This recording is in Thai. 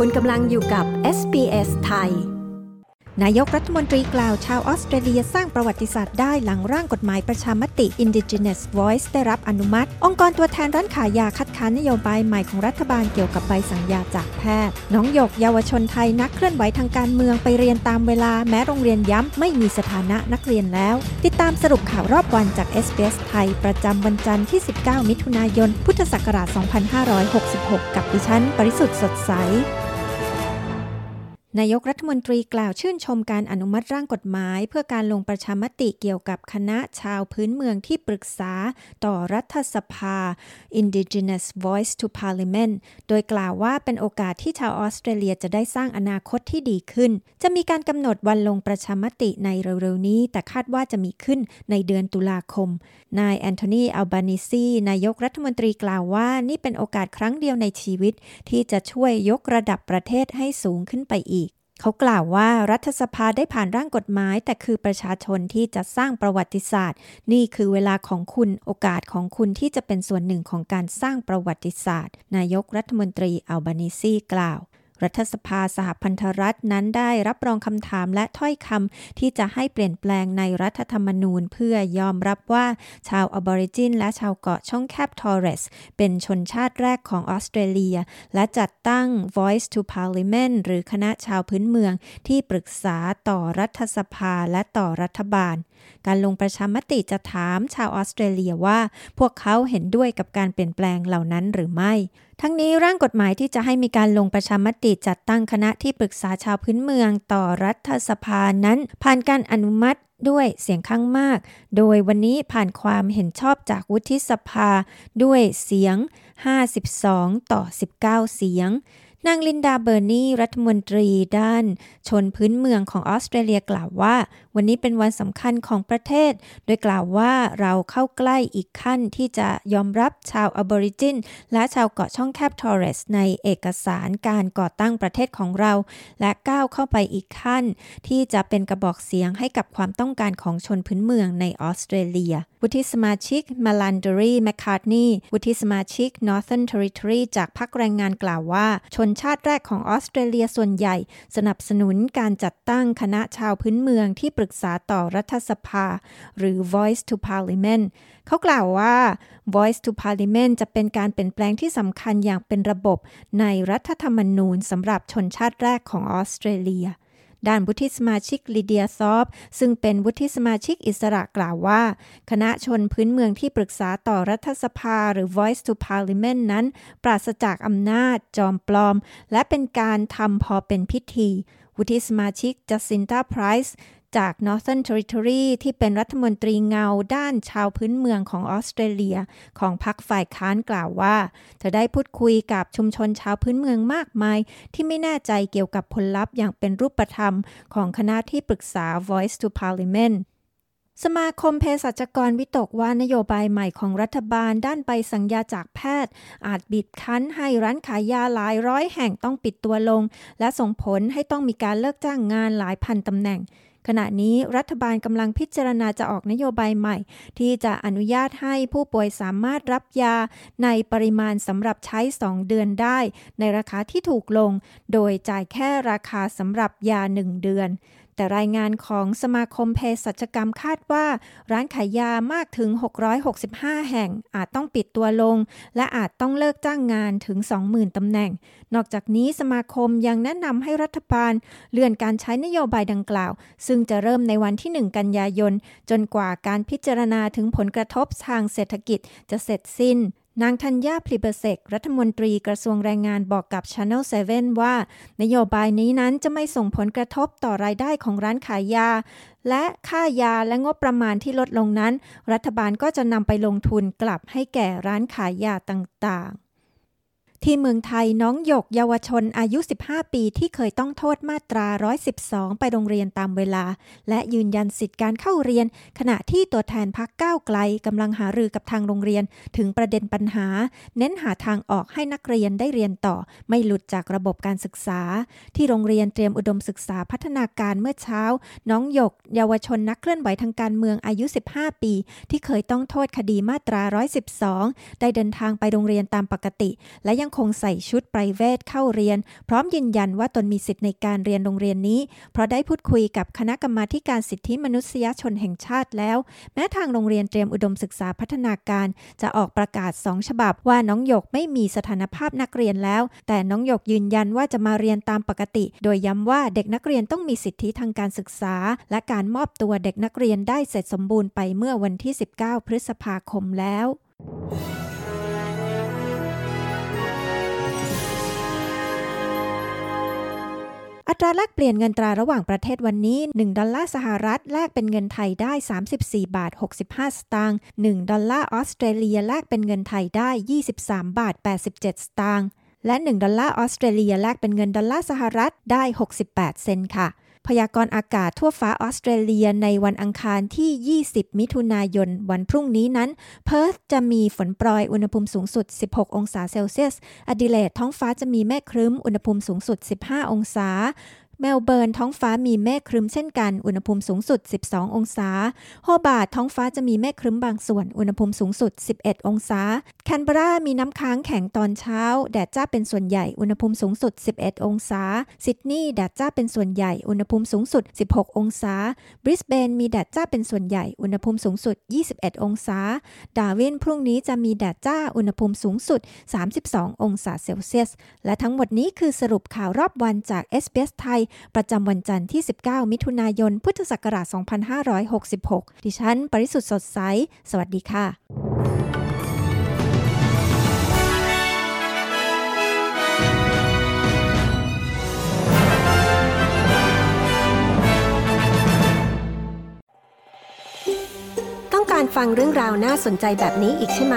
คุณกำลังอยู่กับ SBS ไทย นายกรัฐมนตรีกล่าวชาวออสเตรเลียสร้างประวัติศาสตร์ได้หลังร่างกฎหมายประชามติ Indigenous Voice ได้รับอนุมัติ องค์กรตัวแทนร้านขายยาคัดค้านนโยบายใหม่ของรัฐบาลเกี่ยวกับใบสั่งยาจากแพทย์ น้องหยกเยาวชนไทยนักเคลื่อนไหวทางการเมืองไปเรียนตามเวลาแม้โรงเรียนย้ำไม่มีสถานะนักเรียนแล้ว ติดตามสรุปข่าวรอบวันจาก SBS ไทย ประจำวันจันทร์ที่ 19 มิถุนายน พุทธศักราช 2566 กับดิฉัน ปริสุทธ์สดใส นายกรัฐมนตรีกล่าวชื่นชมการอนุมัติร่างกฎหมาย เพื่อการลงประชามติเกี่ยวกับคณะชาวพื้นเมืองที่ปรึกษาต่อรัฐสภา Indigenous Voice to Parliament โดยกล่าวว่าเป็นโอกาสที่ชาวออสเตรเลียจะได้สร้างอนาคตที่ดีขึ้น จะมีการกำหนดวันลงประชามติในเร็วๆนี้ แต่คาดว่าจะมีขึ้นในเดือนตุลาคม นายแอนโทนีอัลบานิซีนายกรัฐมนตรีกล่าวว่านี่เป็นโอกาสครั้งเดียวในชีวิต ที่จะช่วยยกระดับประเทศให้สูงขึ้นไปอีก เขากล่าวว่ารัฐสภาได้ผ่านร่างกฎหมาย แต่คือประชาชนที่จะสร้างประวัติศาสตร์ นี่คือเวลาของคุณโอกาสของคุณที่จะเป็นส่วนหนึ่งของการสร้างประวัติศาสตร์ นายกรัฐมนตรีอัลบานิซีกล่าว รัฐสภาสหพันธรัฐนั้นได้รับรองคำถามและถ้อยคำที่จะให้เปลี่ยนแปลงในรัฐธรรมนูญ เพื่อยอมรับว่าชาวอบอริจิน และชาวเกาะช่องแคบทอร์เรส เป็นชนชาติแรกของออสเตรเลีย และจัดตั้ง Voice to Parliament หรือคณะชาวพื้นเมืองที่ปรึกษาต่อรัฐสภาและต่อรัฐบาล การลงประชามติจะถามชาวออสเตรเลียว่า พวกเขาเห็นด้วยกับการเปลี่ยนแปลงเหล่านั้นหรือไม่ทั้งนี้ร่างกฎหมายที่จะให้มีการลงประชามติจัดตั้งคณะที่ปรึกษาชาวพื้นเมืองต่อรัฐสภานั้น ผ่านการอนุมัติด้วยเสียงข้างมาก โดยวันนี้ผ่านความเห็นชอบจากวุฒิสภาด้วยเสียง 52 ต่อ 19 เสียง นางลินดาเบอร์นีรัฐมนตรีด้าน ชนพื้นเมืองของออสเตรเลียกล่าวว่า วันนี้เป็นวันสำคัญของประเทศ โดยกล่าวว่าเราเข้าใกล้อีกขั้นที่จะยอมรับชาวอบอริจิน และชาวเกาะช่องแคบทอร์เรส ในเอกสารการก่อตั้งประเทศของเรา และก้าวเข้าไปอีกขั้น ที่จะเป็นกระบอกเสียงให้กับความต้องการของชนพื้นเมืองในออสเตรเลีย วุฒิสมาชิกมาลันเดอรีแมคคาร์ทนีวุฒิสมาชิก Northern Territory จากพรรคแรงงานกล่าวว่าชนชาติแรกของออสเตรเลียส่วนใหญ่ สนับสนุนการจัดตั้งคณะชาวพื้นเมืองที่ปรึกษาต่อรัฐสภา หรือ Voice to Parliament เขากล่าวว่า Voice to Parliament จะเป็นการเปลี่ยนแปลงที่สำคัญอย่างเป็นระบบในรัฐธรรมนูญสำหรับชนชาติแรกของออสเตรเลีย ด้านวุฒิสมาชิกลิเดียซอฟ ซึ่งเป็นวุฒิสมาชิกอิสระกล่าวว่า คณะชนพื้นเมืองที่ปรึกษาต่อรัฐสภาหรือ Voice to Parliament นั้น ปราศจากอำนาจ จอมปลอม และเป็นการทำพอเป็นพิธี วุฒิสมาชิกจัสซินตาไพรส์ จาก Northern Territory ที่เป็นรัฐมนตรีเงาด้านชาวพื้นเมืองของออสเตรเลีย ของพรรคฝ่ายค้านกล่าวว่าจะได้พูดคุยกับชุมชนชาวพื้นเมืองมากมาย ที่ไม่แน่ใจเกี่ยวกับผลลัพธ์อย่างเป็นรูปธรรม ของคณะที่ปรึกษา Voice to Parliament สมาคมเภสัชกรวิตกว่านโยบายใหม่ของรัฐบาลด้านใบสัญญาจากแพทย์ อาจบีบคั้นให้ร้านขายยาหลายร้อยแห่งต้องปิดตัวลง และส่งผลให้ต้องมีการเลิกจ้างงานหลายพันตำแหน่ง ขณะนี้รัฐบาลกำลังพิจารณาจะออกนโยบายใหม่ ที่จะอนุญาตให้ผู้ป่วยสามารถรับยาในปริมาณสำหรับใช้ 2 เดือนได้ ในราคาที่ถูกลง โดยจ่ายแค่ราคาสำหรับยา 1 เดือน แต่รายงานของสมาคมเภสัชกรรมคาดว่า ร้านขายยามากถึง 665 แห่งอาจต้องปิดตัวลง และอาจต้องเลิกจ้างงานถึง 20,000ตำแหน่ง นอกจากนี้สมาคมยังแนะนำให้รัฐบาล เลื่อนการใช้นโยบายดังกล่าว ซึ่งจะเริ่มในวันที่ 1 กันยายน จนกว่าการพิจารณาถึงผลกระทบทางเศรษฐกิจจะเสร็จสิ้น นางธัญญาพลิเบเซกรัฐมนตรีกระทรวงแรงงานบอกกับ Channel 7 ว่า นโยบายนี้นั้นจะไม่ส่งผลกระทบต่อรายได้ของร้านขายยา และค่ายาและงบประมาณที่ลดลงนั้น รัฐบาลก็จะนำไปลงทุนกลับให้แก่ร้านขายยาต่าง ที่เมืองไทยน้องหยกเยาวชนอายุ 15 ปีที่เคยต้องโทษมาตรา 112 ไปโรงเรียนตามเวลา และยืนยันสิทธิการเข้าเรียน ขณะที่ตัวแทนพักก้าวไกลกำลังหารือกับทางโรงเรียน ถึงประเด็นปัญหา เน้นหาทางออกให้นักเรียนได้เรียนต่อ ไม่หลุดจากระบบการศึกษา ที่โรงเรียนเตรียมอุดมศึกษาพัฒนาการเมื่อเช้า น้องหยก เยาวชนนักเคลื่อนไหวทางการเมืองอายุ 15 ปี ที่เคยต้องโทษคดีมาตรา 112 ได้เดินทางไปโรงเรียนตามปกติ และยังคงใส่ชุดไพรเวทเข้าเรียน พร้อมยืนยันว่าตนมีสิทธิ์ในการเรียนโรงเรียนนี้ เพราะได้พูดคุยกับคณะกรรมาการสิทธิมนุษยชนแห่งชาติแล้ว แม้ทางโรงเรียนเตรียมอุดมศึกษาพัฒนาการ จะออกประกาศสองฉบับว่าน้องหยกไม่มีสถานภาพนักเรียนแล้ว แต่น้องหยกยืนยันว่าจะมาเรียนตามปกติ โดยย้ำว่าเด็กนักเรียนต้องมีสิทธิทางการศึกษา และการมอบตัวเด็กนักเรียนได้เสร็จสมบูรณ์ไปเมื่อวันที่ 19 พฤษภาคมแล้ว อัตราแลกเปลี่ยนเงินตราระหว่างประเทศวันนี้ 1 ดอลลาร์สหรัฐแลกเป็นเงินไทยได้ 34 บาท 65 สตางค์ 1 ดอลลาร์ออสเตรเลียแลกเป็นเงินไทยได้ 23 บาท 87 สตางค์ และ 1 ดอลลาร์ออสเตรเลียแลกเป็นเงินดอลลาร์สหรัฐได้ 68 เซนต์ค่ะ พยากรณ์อากาศทั่วฟ้าออสเตรเลียในวันอังคารที่ 20 มิถุนายน วันพรุ่งนี้นั้น เพิร์ธจะมีฝนโปรยอุณหภูมิสูงสุด 16 องศาเซลเซียสอดิเลดท้องฟ้าจะมีเมฆครึ้มอุณหภูมิสูงสุด 15 องศา เมลเบิร์นท้องฟ้ามีเมฆครึ้มเช่นกัน อุณหภูมิสูงสุด 12 องศา โฮบาร์ตท้องฟ้าจะมีเมฆครึ้มบางส่วน อุณหภูมิสูงสุด 11 องศา แคนเบรา มีน้ำค้างแข็งตอนเช้า แดดจ้าเป็นส่วนใหญ่ อุณหภูมิสูงสุด 11 องศา ซิดนีย์ แดดจ้าเป็นส่วนใหญ่ อุณหภูมิสูงสุด 16 องศา บริสเบน มีแดดจ้าเป็นส่วนใหญ่ อุณหภูมิสูงสุด 21 องศา ดาวิน พรุ่งนี้จะมีแดดจ้า อุณหภูมิสูงสุด 32 องศาเซลเซียส และทั้งหมดนี้คือสรุปข่าวรอบวันจาก SBS ไทยประจำวันจันทร์ที่ 19 มิถุนายน พุทธศักราช 2566 ดิฉัน ปริสุทธ์สดใส สวัสดีค่ะต้องการฟังเรื่องราวน่าสนใจแบบนี้อีกใช่ไหม